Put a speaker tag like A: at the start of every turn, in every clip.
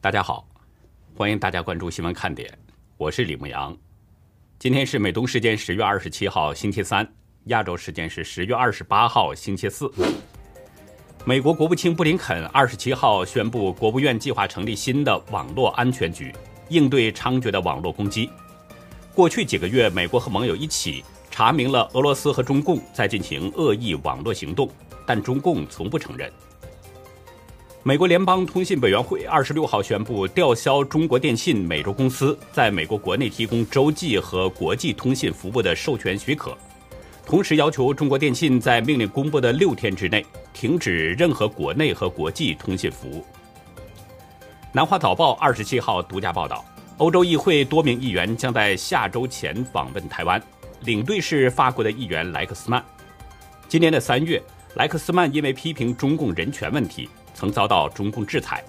A: 大家好，欢迎大家关注新闻看点，我是李牧阳。今天是美东时间十月二十七号星期三，亚洲时间是十月二十八号星期四。美国国务卿布林肯二十七号宣布，国务院计划成立新的网络安全局，应对猖獗的网络攻击。过去几个月，美国和盟友一起查明了俄罗斯和中共在进行恶意网络行动，但中共从不承认。美国联邦通信委员会二十六号宣布吊销中国电信美洲公司在美国国内提供洲际和国际通信服务的授权许可，同时要求中国电信在命令公布的六天之内停止任何国内和国际通信服务。南华早报二十七号独家报道，欧洲议会多名议员将在下周前访问台湾，领队是法国的议员莱克斯曼。今年的三月，莱克斯曼因为批评中共人权问题。曾遭到中共制裁。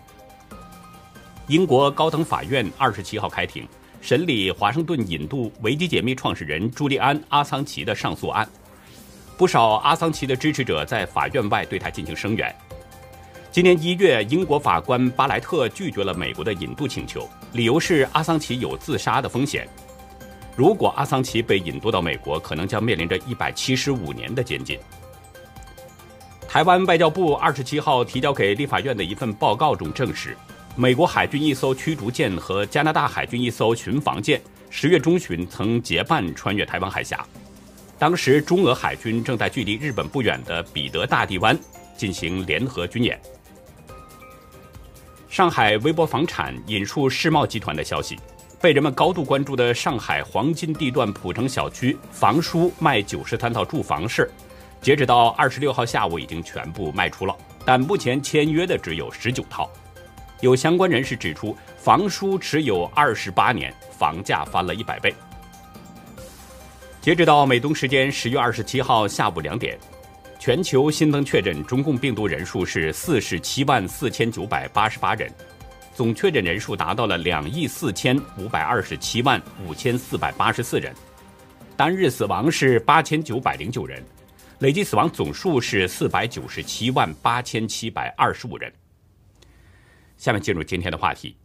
A: 英国高等法院二十七号开庭审理华盛顿引渡维基解密创始人朱利安·阿桑奇的上诉案，不少阿桑奇的支持者在法院外对他进行声援。今年一月，英国法官巴莱特拒绝了美国的引渡请求，理由是阿桑奇有自杀的风险。如果阿桑奇被引渡到美国，可能将面临着一百七十五年的监禁。台湾外交部二十七号提交给立法院的一份报告中证实，美国海军一艘驱逐舰和加拿大海军一艘巡防舰十月中旬曾结伴穿越台湾海峡。当时，中俄海军正在距离日本不远的彼得大帝湾进行联合军演。上海微博房产引述世贸集团的消息，被人们高度关注的上海黄金地段浦城小区房叔卖九十三套住房事。截止到二十六号下午，已经全部卖出了，但目前签约的只有十九套。有相关人士指出，房叔持有二十八年，房价翻了一百倍。截止到美东时间十月二十七号下午两点，全球新增确诊中共病毒人数是四十七万四千九百八十八人，总确诊人数达到了两亿四千五百二十七万五千四百八十四人，单日死亡是八千九百零九人。累计死亡总数是四百九十七万八千七百二十五人。下面进入今天的话题。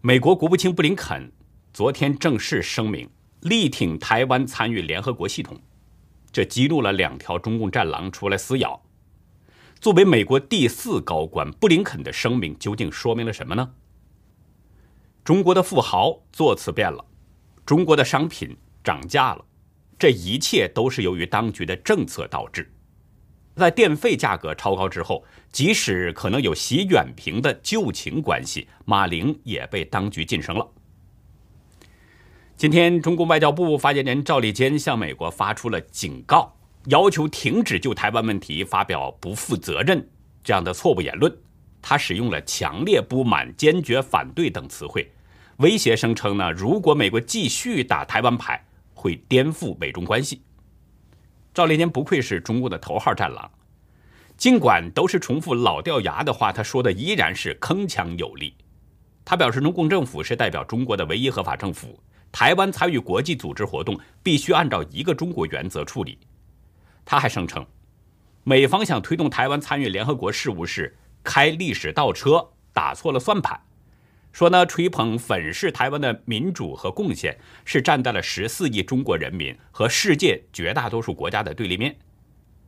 A: 美国国务卿布林肯昨天正式声明，力挺台湾参与联合国系统，这激怒了两条中共战狼出来撕咬。作为美国第四高官，布林肯的声明究竟说明了什么呢？中国的富豪座次变了，中国的商品涨价了。这一切都是由于当局的政策导致。在电费价格超高之后，即使可能有习远平的旧情关系，马玲也被当局晋升了。今天，中国外交部发言人赵立坚向美国发出了警告，要求停止就台湾问题发表不负责任这样的错误言论。他使用了强烈不满、坚决反对等词汇，威胁声称呢，如果美国继续打台湾牌。会颠覆美中关系。赵立坚不愧是中国的头号战狼，尽管都是重复老掉牙的话，他说的依然是铿锵有力。他表示，中共政府是代表中国的唯一合法政府，台湾参与国际组织活动必须按照一个中国原则处理。他还声称，美方想推动台湾参与联合国事务是开历史倒车，打错了算盘。说呢，吹捧粉饰台湾的民主和贡献，是站在了十四亿中国人民和世界绝大多数国家的对立面。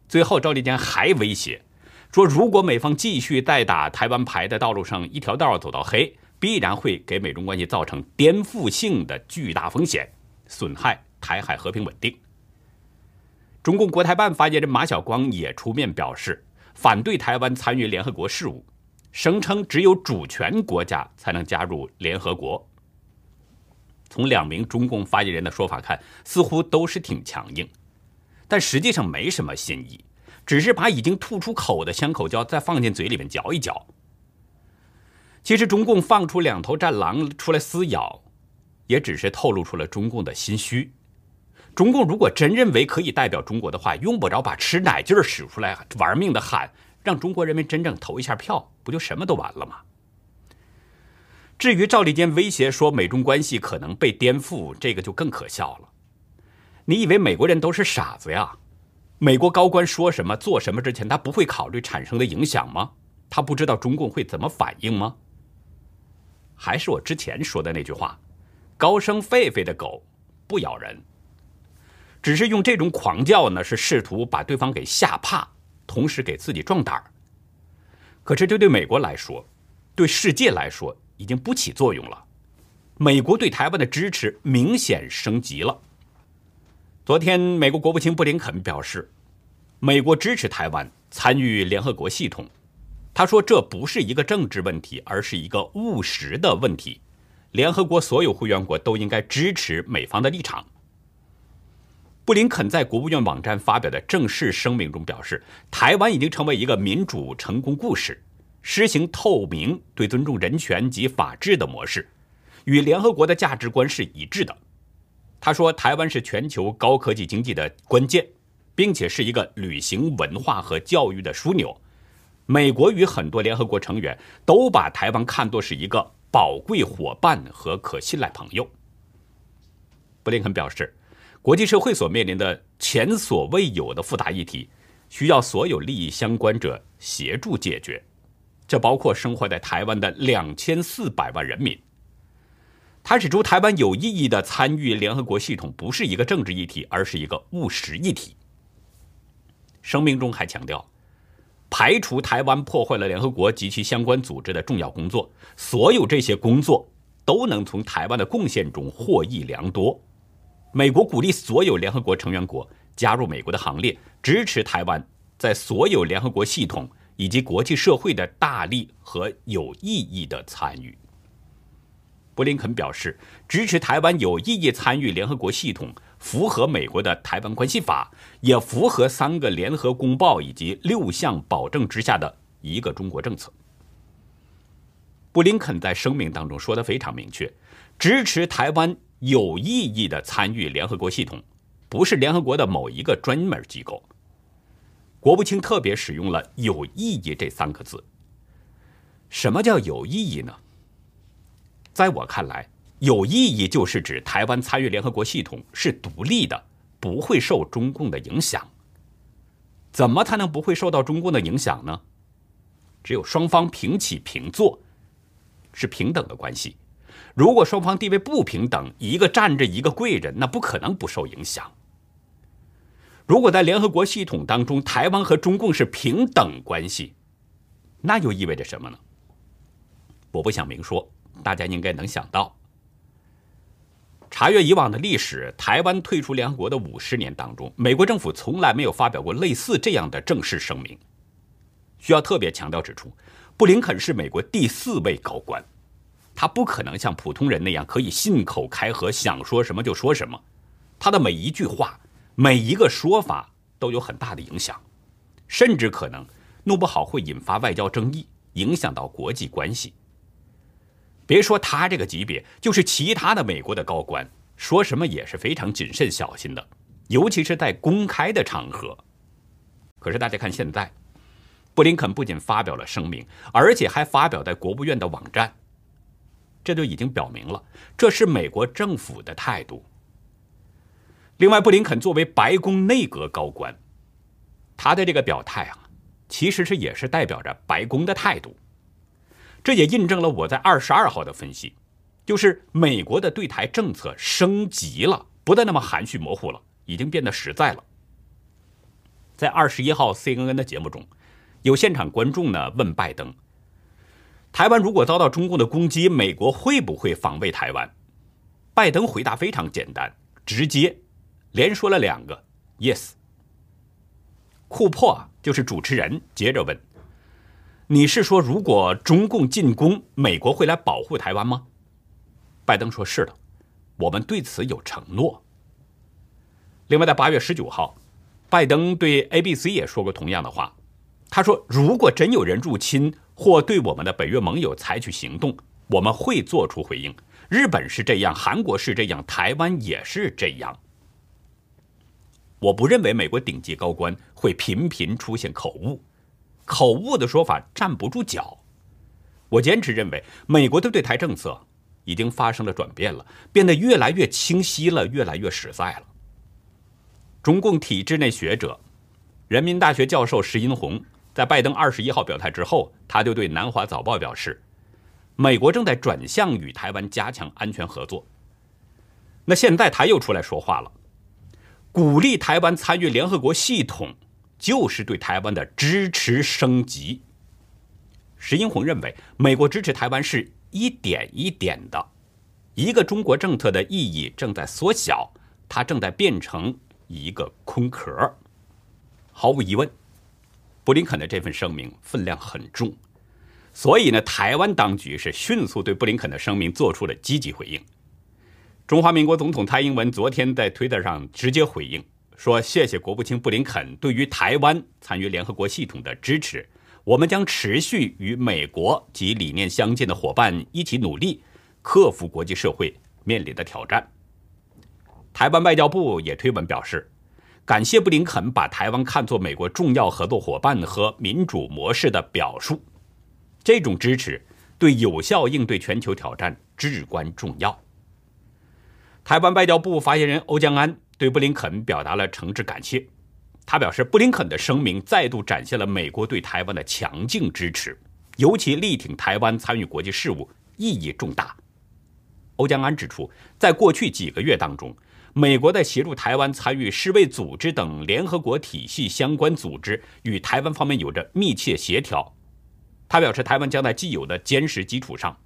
A: 最后，赵立坚还威胁说，如果美方继续在打台湾牌的道路上一条道走到黑，必然会给美中关系造成颠覆性的巨大风险，损害台海和平稳定。中共国台办发言人马晓光也出面表示，反对台湾参与联合国事务。声称只有主权国家才能加入联合国。从两名中共发言人的说法看，似乎都是挺强硬，但实际上没什么新意，只是把已经吐出口的香口胶再放进嘴里面嚼一嚼。其实，中共放出两头战狼出来撕咬，也只是透露出了中共的心虚。中共如果真认为可以代表中国的话，用不着把吃奶劲儿使出来，玩命的喊。让中国人民真正投一下票，不就什么都完了吗？至于赵立坚威胁说美中关系可能被颠覆，这个就更可笑了。你以为美国人都是傻子呀？美国高官说什么做什么之前，他不会考虑产生的影响吗？他不知道中共会怎么反应吗？还是我之前说的那句话：高声狒狒的狗不咬人。只是用这种狂叫呢，是试图把对方给吓怕，同时给自己壮胆儿。可是这对美国来说，对世界来说已经不起作用了。美国对台湾的支持明显升级了。昨天，美国国务卿布林肯表示，美国支持台湾参与联合国系统。他说，这不是一个政治问题，而是一个务实的问题。联合国所有会员国都应该支持美方的立场。布林肯在国务院网站发表的正式声明中表示，台湾已经成为一个民主成功故事，实行透明、对尊重人权及法治的模式，与联合国的价值观是一致的。他说，台湾是全球高科技经济的关键，并且是一个旅行文化和教育的枢纽。美国与很多联合国成员都把台湾看作是一个宝贵伙伴和可信赖朋友。布林肯表示，国际社会所面临的前所未有的复杂议题，需要所有利益相关者协助解决，这包括生活在台湾的两千四百万人民。他指出，台湾有意义的参与联合国系统不是一个政治议题，而是一个务实议题。声明中还强调，排除台湾破坏了联合国及其相关组织的重要工作，所有这些工作都能从台湾的贡献中获益良多。美国鼓励所有联合国成员国加入美国的行列，支持台湾在所有联合国系统以及国际社会的大力和有意义的参与。布林肯表示，支持台湾有意义参与联合国系统，符合美国的《台湾关系法》，也符合三个联合公报以及六项保证之下的一个中国政策。布林肯在声明当中说的非常明确，支持台湾有意义的参与联合国系统，不是联合国的某一个专门机构。国务卿特别使用了“有意义”这三个字。什么叫有意义呢？在我看来，有意义就是指台湾参与联合国系统是独立的，不会受中共的影响。怎么才能不会受到中共的影响呢？只有双方平起平坐，是平等的关系。如果双方地位不平等，一个站着一个跪着，那不可能不受影响。如果在联合国系统当中，台湾和中共是平等关系，那又意味着什么呢？我不想明说。大家应该能想到，查阅以往的历史，台湾退出联合国的五十年当中，美国政府从来没有发表过类似这样的正式声明。需要特别强调指出，布林肯是美国第四位高官，他不可能像普通人那样可以信口开河，想说什么就说什么。他的每一句话、每一个说法都有很大的影响，甚至可能弄不好会引发外交争议，影响到国际关系。别说他这个级别，就是其他的美国的高官说什么也是非常谨慎小心的，尤其是在公开的场合。可是大家看现在，布林肯不仅发表了声明，而且还发表在国务院的网站，这就已经表明了这是美国政府的态度。另外，布林肯作为白宫内阁高官，他的这个表态啊，其实是也是代表着白宫的态度。这也印证了我在二十二号的分析，就是美国的对台政策升级了，不再那么含蓄模糊了，已经变得实在了。在二十一号 CNN 的节目中，有现场观众呢问拜登：“台湾如果遭到中共的攻击，美国会不会防卫台湾？”拜登回答非常简单直接，连说了两个 “yes”。库珀就是主持人，接着问。你是说，如果中共进攻，美国会来保护台湾吗？拜登说：“是的，我们对此有承诺。”另外，在八月十九号，拜登对 ABC 也说过同样的话。他说：“如果真有人入侵或对我们的北约盟友采取行动，我们会做出回应。日本是这样，韩国是这样，台湾也是这样。”我不认为美国顶级高官会频频出现口误。口误的说法站不住脚。我坚持认为，美国的对台政策已经发生了转变了，变得越来越清晰了，越来越实在了。中共体制内学者、人民大学教授石英红在拜登二十一号表态之后，他就对《南华早报》表示：“美国正在转向与台湾加强安全合作。那现在他又出来说话了，鼓励台湾参与联合国系统，就是对台湾的支持升级。石英红认为，美国支持台湾是一点一点的，一个中国政策的意义正在缩小，它正在变成一个空壳。毫无疑问，布林肯的这份声明分量很重，所以呢，台湾当局是迅速对布林肯的声明做出了积极回应。中华民国总统蔡英文昨天在推特上直接回应说：“谢谢国务卿布林肯对于台湾参与联合国系统的支持，我们将持续与美国及理念相近的伙伴一起努力，克服国际社会面临的挑战。”台湾外交部也推文表示，感谢布林肯把台湾看作美国重要合作伙伴和民主模式的表述，这种支持对有效应对全球挑战至关重要。台湾外交部发言人欧江安对布林肯表达了诚挚感谢。他表示，布林肯的声明再度展现了美国对台湾的强劲支持，尤其力挺台湾参与国际事务，意义重大。欧江安指出，在过去几个月当中，美国在协助台湾参与世卫组织等联合国体系相关组织，与台湾方面有着密切协调。他表示，台湾将在既有的坚实基础上。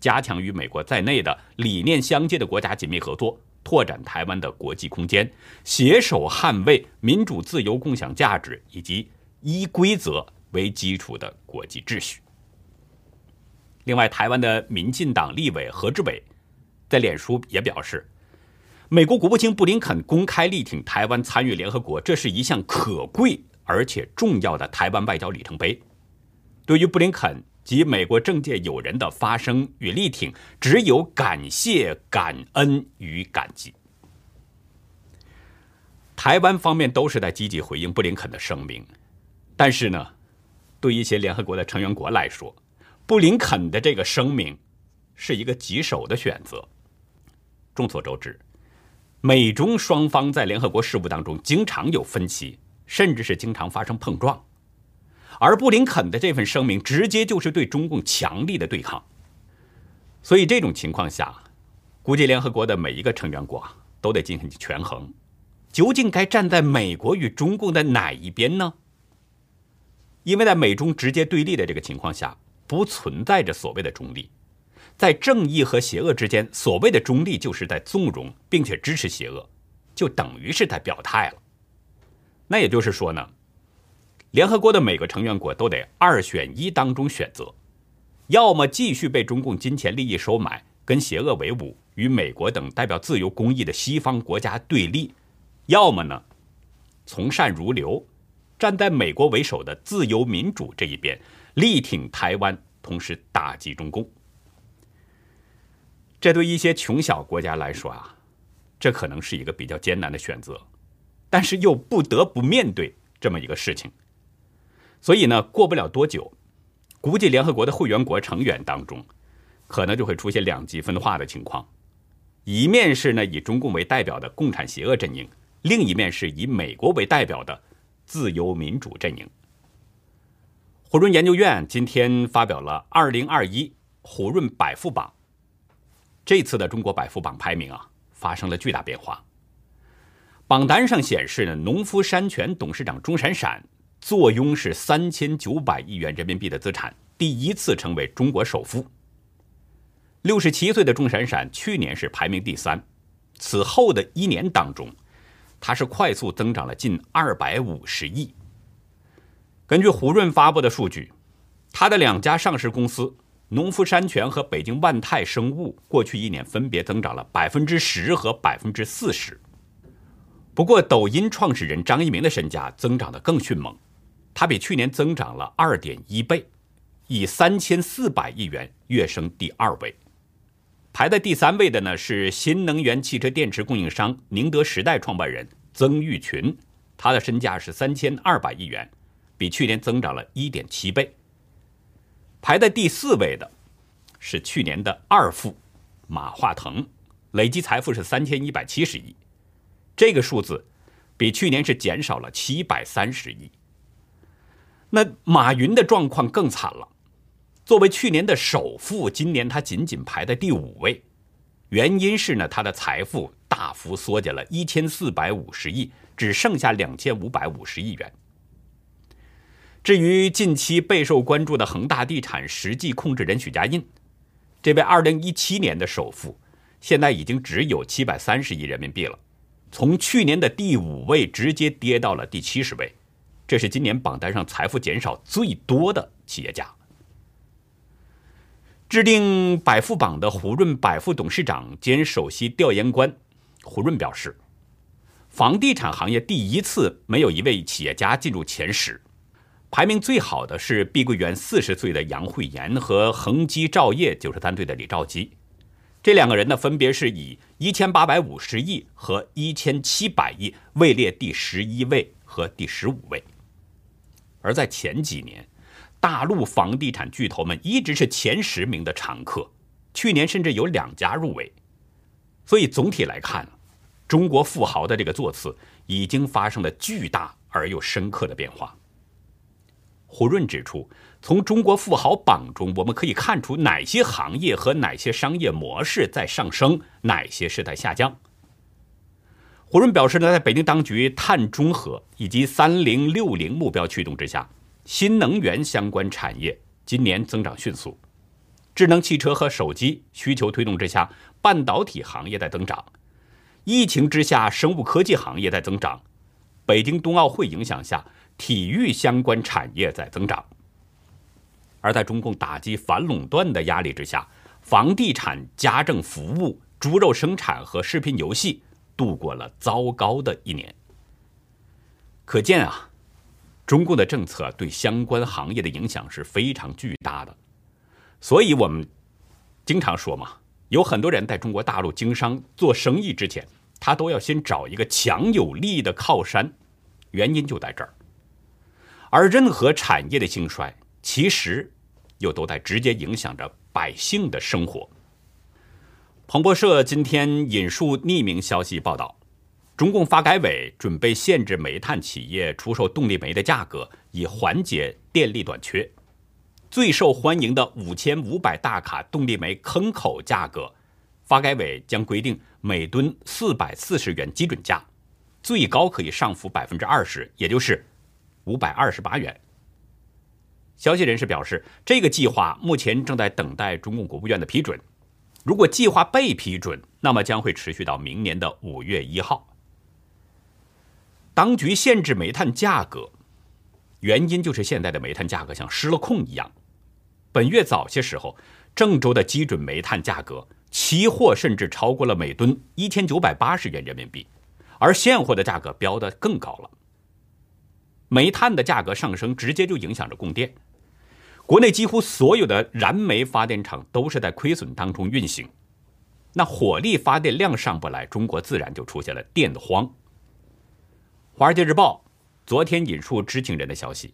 A: 加强与美国在内的理念相近的国家紧密合作，拓展台湾的国际空间，携手捍卫民主自由共享价值以及依规则为基础的国际秩序。另外，台湾的民进党立委何志伟在脸书也表示，美国国务卿布林肯公开力挺台湾参与联合国，这是一项可贵而且重要的台湾外交里程碑。对于布林肯。及美国政界友人的发声与力挺，只有感谢、感恩与感激。台湾方面都是在积极回应布林肯的声明，但是呢，对一些联合国的成员国来说，布林肯的这个声明是一个棘手的选择。众所周知，美中双方在联合国事务当中经常有分歧，甚至是经常发生碰撞。而布林肯的这份声明，直接就是对中共强力的对抗。所以这种情况下，估计联合国的每一个成员国都得进行权衡，究竟该站在美国与中共的哪一边呢？因为在美中直接对立的这个情况下，不存在着所谓的中立，在正义和邪恶之间，所谓的中立就是在纵容并且支持邪恶，就等于是在表态了。那也就是说呢？联合国的每个成员国都得二选一当中选择，要么继续被中共金钱利益收买，跟邪恶为伍，与美国等代表自由公益的西方国家对立；要么呢，从善如流，站在美国为首的自由民主这一边，力挺台湾，同时打击中共。这对一些穷小国家来说啊，这可能是一个比较艰难的选择，但是又不得不面对这么一个事情。所以呢，过不了多久，估计联合国的会员国成员当中，可能就会出现两极分化的情况。一面是呢以中共为代表的共产邪恶阵营，另一面是以美国为代表的自由民主阵营。胡润研究院今天发表了二零二一胡润百富榜，这次的中国百富榜排名啊发生了巨大变化。榜单上显示呢，农夫山泉董事长钟闪闪。坐拥是三千九百亿元人民币的资产，第一次成为中国首富。六十七岁的钟闪闪去年是排名第三，此后的一年当中，他是快速增长了近二百五十亿。根据胡润发布的数据，他的两家上市公司农夫山泉和北京万泰生物过去一年分别增长了百分之十和百分之四十。不过，抖音创始人张一鸣的身价增长的更迅猛。它比去年增长了二点一倍，以三千四百亿元跃升第二位。排在第三位的呢是新能源汽车电池供应商宁德时代创办人曾毓群，他的身价是三千二百亿元，比去年增长了一点七倍。排在第四位的是去年的二富马化腾，累计财富是三千一百七十亿，这个数字比去年是减少了七百三十亿。那马云的状况更惨了，作为去年的首富，今年他仅仅排在第五位，原因是呢，他的财富大幅缩减了一千四百五十亿，只剩下两千五百五十亿元。至于近期备受关注的恒大地产实际控制人许家印，这位二零一七年的首富，现在已经只有七百三十亿人民币了，从去年的第五位直接跌到了第七十位，这是今年榜单上财富减少最多的企业家。制定百富榜的胡润百富董事长兼首席调研官胡润表示，房地产行业第一次没有一位企业家进入前十，排名最好的是碧桂园四十岁的杨惠妍和恒基兆业九十三岁的李兆基，这两个人呢分别是以一千八百五十亿和一千七百亿位列第十一位和第十五位，而在前几年。大陆房地产巨头们一直是前十名的常客，去年甚至有两家入围。所以总体来看，中国富豪的这个座次已经发生了巨大而又深刻的变化。胡润指出，从中国富豪榜中，我们可以看出哪些行业和哪些商业模式在上升，哪些是在下降。胡润表示呢，在北京当局碳中和以及“三零六零”目标驱动之下。新能源相关产业今年增长迅速，智能汽车和手机需求推动之下，半导体行业在增长。疫情之下，生物科技行业在增长。北京冬奥会影响下，体育相关产业在增长。而在中共打击反垄断的压力之下，房地产、家政服务、猪肉生产和视频游戏度过了糟糕的一年。可见啊。中共的政策对相关行业的影响是非常巨大的，所以我们经常说嘛，有很多人在中国大陆经商做生意之前，他都要先找一个强有力的靠山，原因就在这儿。而任何产业的兴衰，其实又都在直接影响着百姓的生活。彭博社今天引述匿名消息报道。中共发改委准备限制煤炭企业出售动力煤的价格，以缓解电力短缺。最受欢迎的五千五百大卡动力煤坑口价格，发改委将规定每吨四百四十元基准价，最高可以上浮百分之二十，也就是五百二十八元。消息人士表示，这个计划目前正在等待中共国务院的批准。如果计划被批准，那么将会持续到明年的五月一号。当局限制煤炭价格，原因就是现在的煤炭价格像失了控一样。本月早些时候，郑州的基准煤炭价格期货甚至超过了每吨一千九百八十元人民币，而现货的价格飙得更高了。煤炭的价格上升，直接就影响着供电。国内几乎所有的燃煤发电厂都是在亏损当中运行，那火力发电量上不来，中国自然就出现了电荒。《华尔街日报》昨天引述知情人的消息，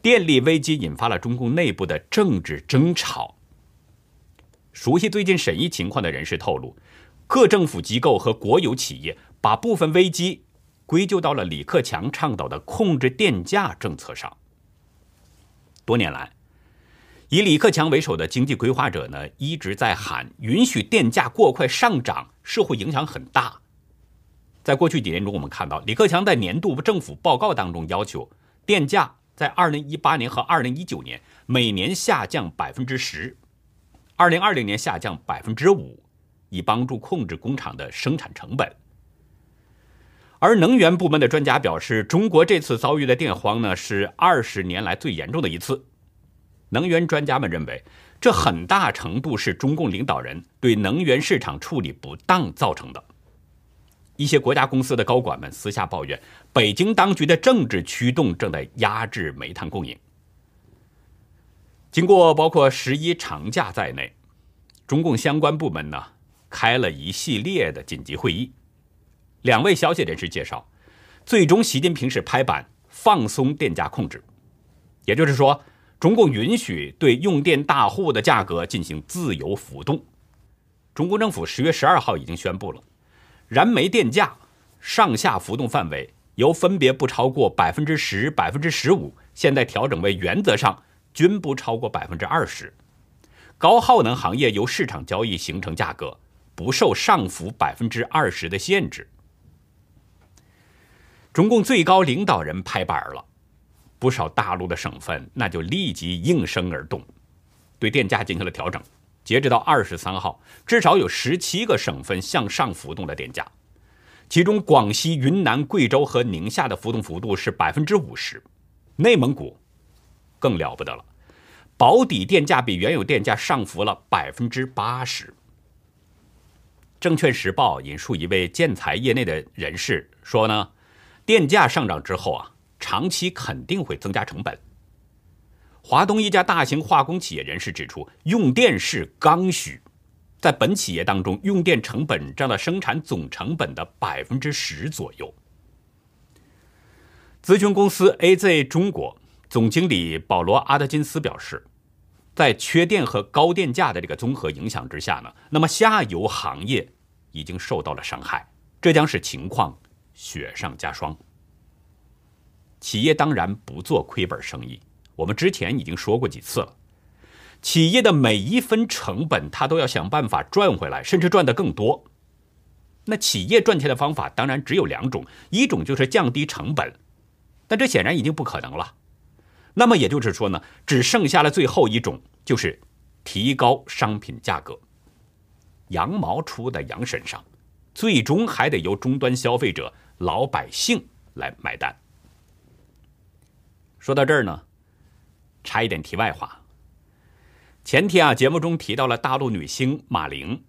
A: 电力危机引发了中共内部的政治争吵。熟悉最近审议情况的人士透露，各政府机构和国有企业把部分危机归咎到了李克强倡导的控制电价政策上。多年来，以李克强为首的经济规划者呢一直在喊，允许电价过快上涨，社会影响很大。在过去几年中，我们看到李克强在年度政府报告当中要求电价在二零一八年和二零一九年每年下降百分之十，二零二零年下降百分之五，以帮助控制工厂的生产成本。而能源部门的专家表示，中国这次遭遇的电荒呢是二十年来最严重的一次。能源专家们认为，这很大程度是中共领导人对能源市场处理不当造成的。一些国家公司的高管们私下抱怨，北京当局的政治驱动正在压制煤炭供应。经过包括十一长假在内，中共相关部门呢开了一系列的紧急会议。两位消息人士介绍，最终习近平是拍板放松电价控制，也就是说，中共允许对用电大户的价格进行自由浮动。中共政府十月十二号已经宣布了。燃煤电价上下浮动范围由分别不超过百分之十、百分之十五，现在调整为原则上均不超过百分之二十，高耗能行业由市场交易形成价格，不受上浮百分之二十的限制。中共最高领导人拍板了，不少大陆的省份那就立即应声而动，对电价进行了调整。截止到二十三号，至少有十七个省份向上浮动了电价，其中广西、云南、贵州和宁夏的浮动幅度是百分之五十，内蒙古更了不得了，保底电价比原有电价上浮了百分之八十。证券时报引述一位建材业内的人士说呢。电价上涨之后啊，长期肯定会增加成本。华东一家大型化工企业人士指出，用电是刚需，在本企业当中，用电成本占了生产总成本的百分之十左右。咨询公司 AZ 中国总经理保罗·阿德金斯表示，在缺电和高电价的这个综合影响之下呢，那么下游行业已经受到了伤害，这将是情况。雪上加霜，企业当然不做亏本生意。我们之前已经说过几次了，企业的每一分成本，它都要想办法赚回来，甚至赚得更多。那企业赚钱的方法当然只有两种，一种就是降低成本，但这显然已经不可能了。那么也就是说呢，只剩下了最后一种，就是提高商品价格。羊毛出在羊身上，最终还得由终端消费者。老百姓来买单。说到这儿呢，插一点题外话。前天啊，节目中提到了大陆女星马玲，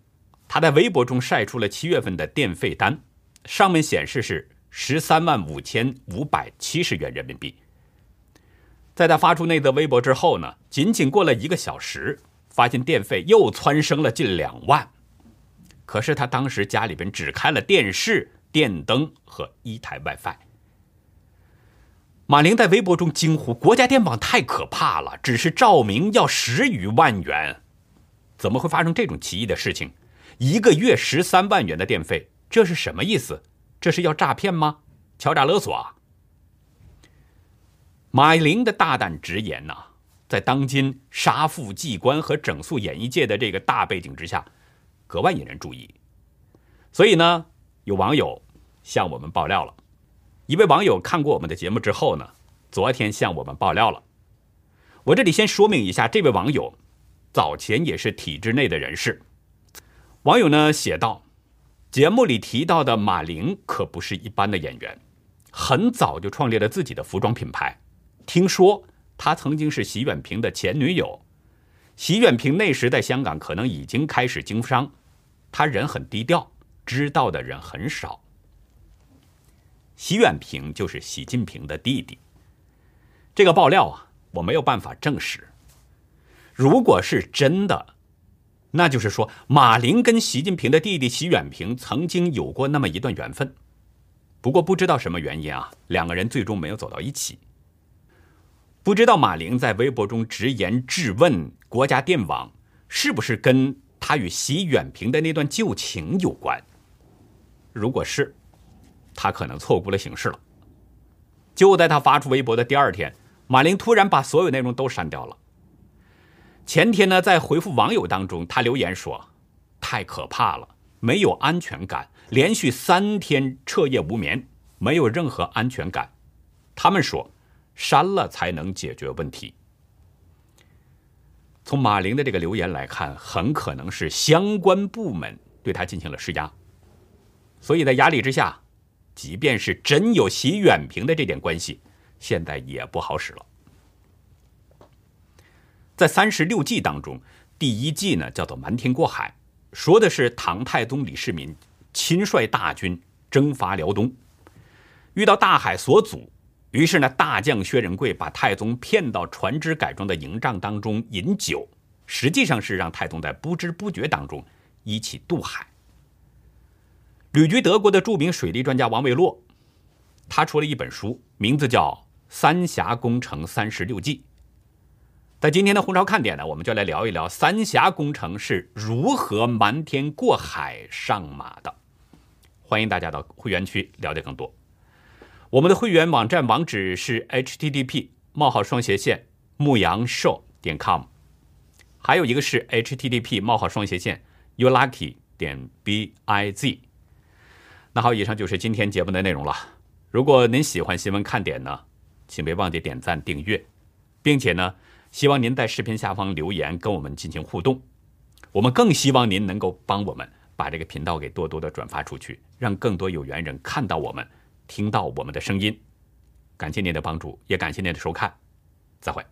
A: 她在微博中晒出了七月份的电费单，上面显示是十三万五千五百七十元人民币。在她发出那则微博之后呢，仅仅过了一个小时，发现电费又蹿升了近两万。可是她当时家里边只开了电视。电灯和一台 WiFi。马玲在微博中惊呼：“国家电网太可怕了，只是照明要十余万元，怎么会发生这种奇异的事情？一个月十三万元的电费，这是什么意思？这是要诈骗吗？敲诈勒索啊？”马玲的大胆直言呐，在当今杀富济官和整肃演艺界的这个大背景之下，格外引人注意。所以呢，有网友。向我们爆料了，一位网友看过我们的节目之后呢，昨天向我们爆料了。我这里先说明一下，这位网友早前也是体制内的人士。网友呢写道：“节目里提到的马玲可不是一般的演员，很早就创立了自己的服装品牌。听说她曾经是席远平的前女友，席远平那时在香港可能已经开始经商，他人很低调，知道的人很少。”习远平就是习近平的弟弟。这个爆料啊，我没有办法证实。如果是真的，那就是说马林跟习近平的弟弟习远平曾经有过那么一段缘分。不过不知道什么原因啊，两个人最终没有走到一起。不知道马林在微博中直言质问国家电网，是不是跟他与习远平的那段旧情有关？如果是。他可能错估了形势了。就在他发出微博的第二天，马玲突然把所有内容都删掉了。前天呢，在回复网友当中，他留言说：“太可怕了，没有安全感，连续三天彻夜无眠，没有任何安全感。”他们说，删了才能解决问题。从马玲的这个留言来看，很可能是相关部门对他进行了施压，所以在压力之下。即便是真有习远平的这点关系，现在也不好使了。在三十六计当中，第一计呢叫做瞒天过海，说的是唐太宗李世民亲率大军征伐辽东，遇到大海所阻，于是呢大将薛仁贵把太宗骗到船只改装的营帐当中饮酒，实际上是让太宗在不知不觉当中一起渡海。旅居德国的著名水利专家王维洛，他出了一本书，名字叫《三峡工程三十六计》。在今天的红潮看点呢，我们就来聊一聊三峡工程是如何瞒天过海上马的。欢迎大家到会员区了解更多。我们的会员网站网址是 http: 冒号双斜线牧羊兽点 com。还有一个是 http: 冒号双斜线 youlucky 点 biz。那好，以上就是今天节目的内容了。如果您喜欢新闻看点呢，请别忘记点赞订阅，并且呢，希望您在视频下方留言跟我们进行互动。我们更希望您能够帮我们把这个频道给多多的转发出去，让更多有缘人看到我们，听到我们的声音。感谢您的帮助，也感谢您的收看，再会。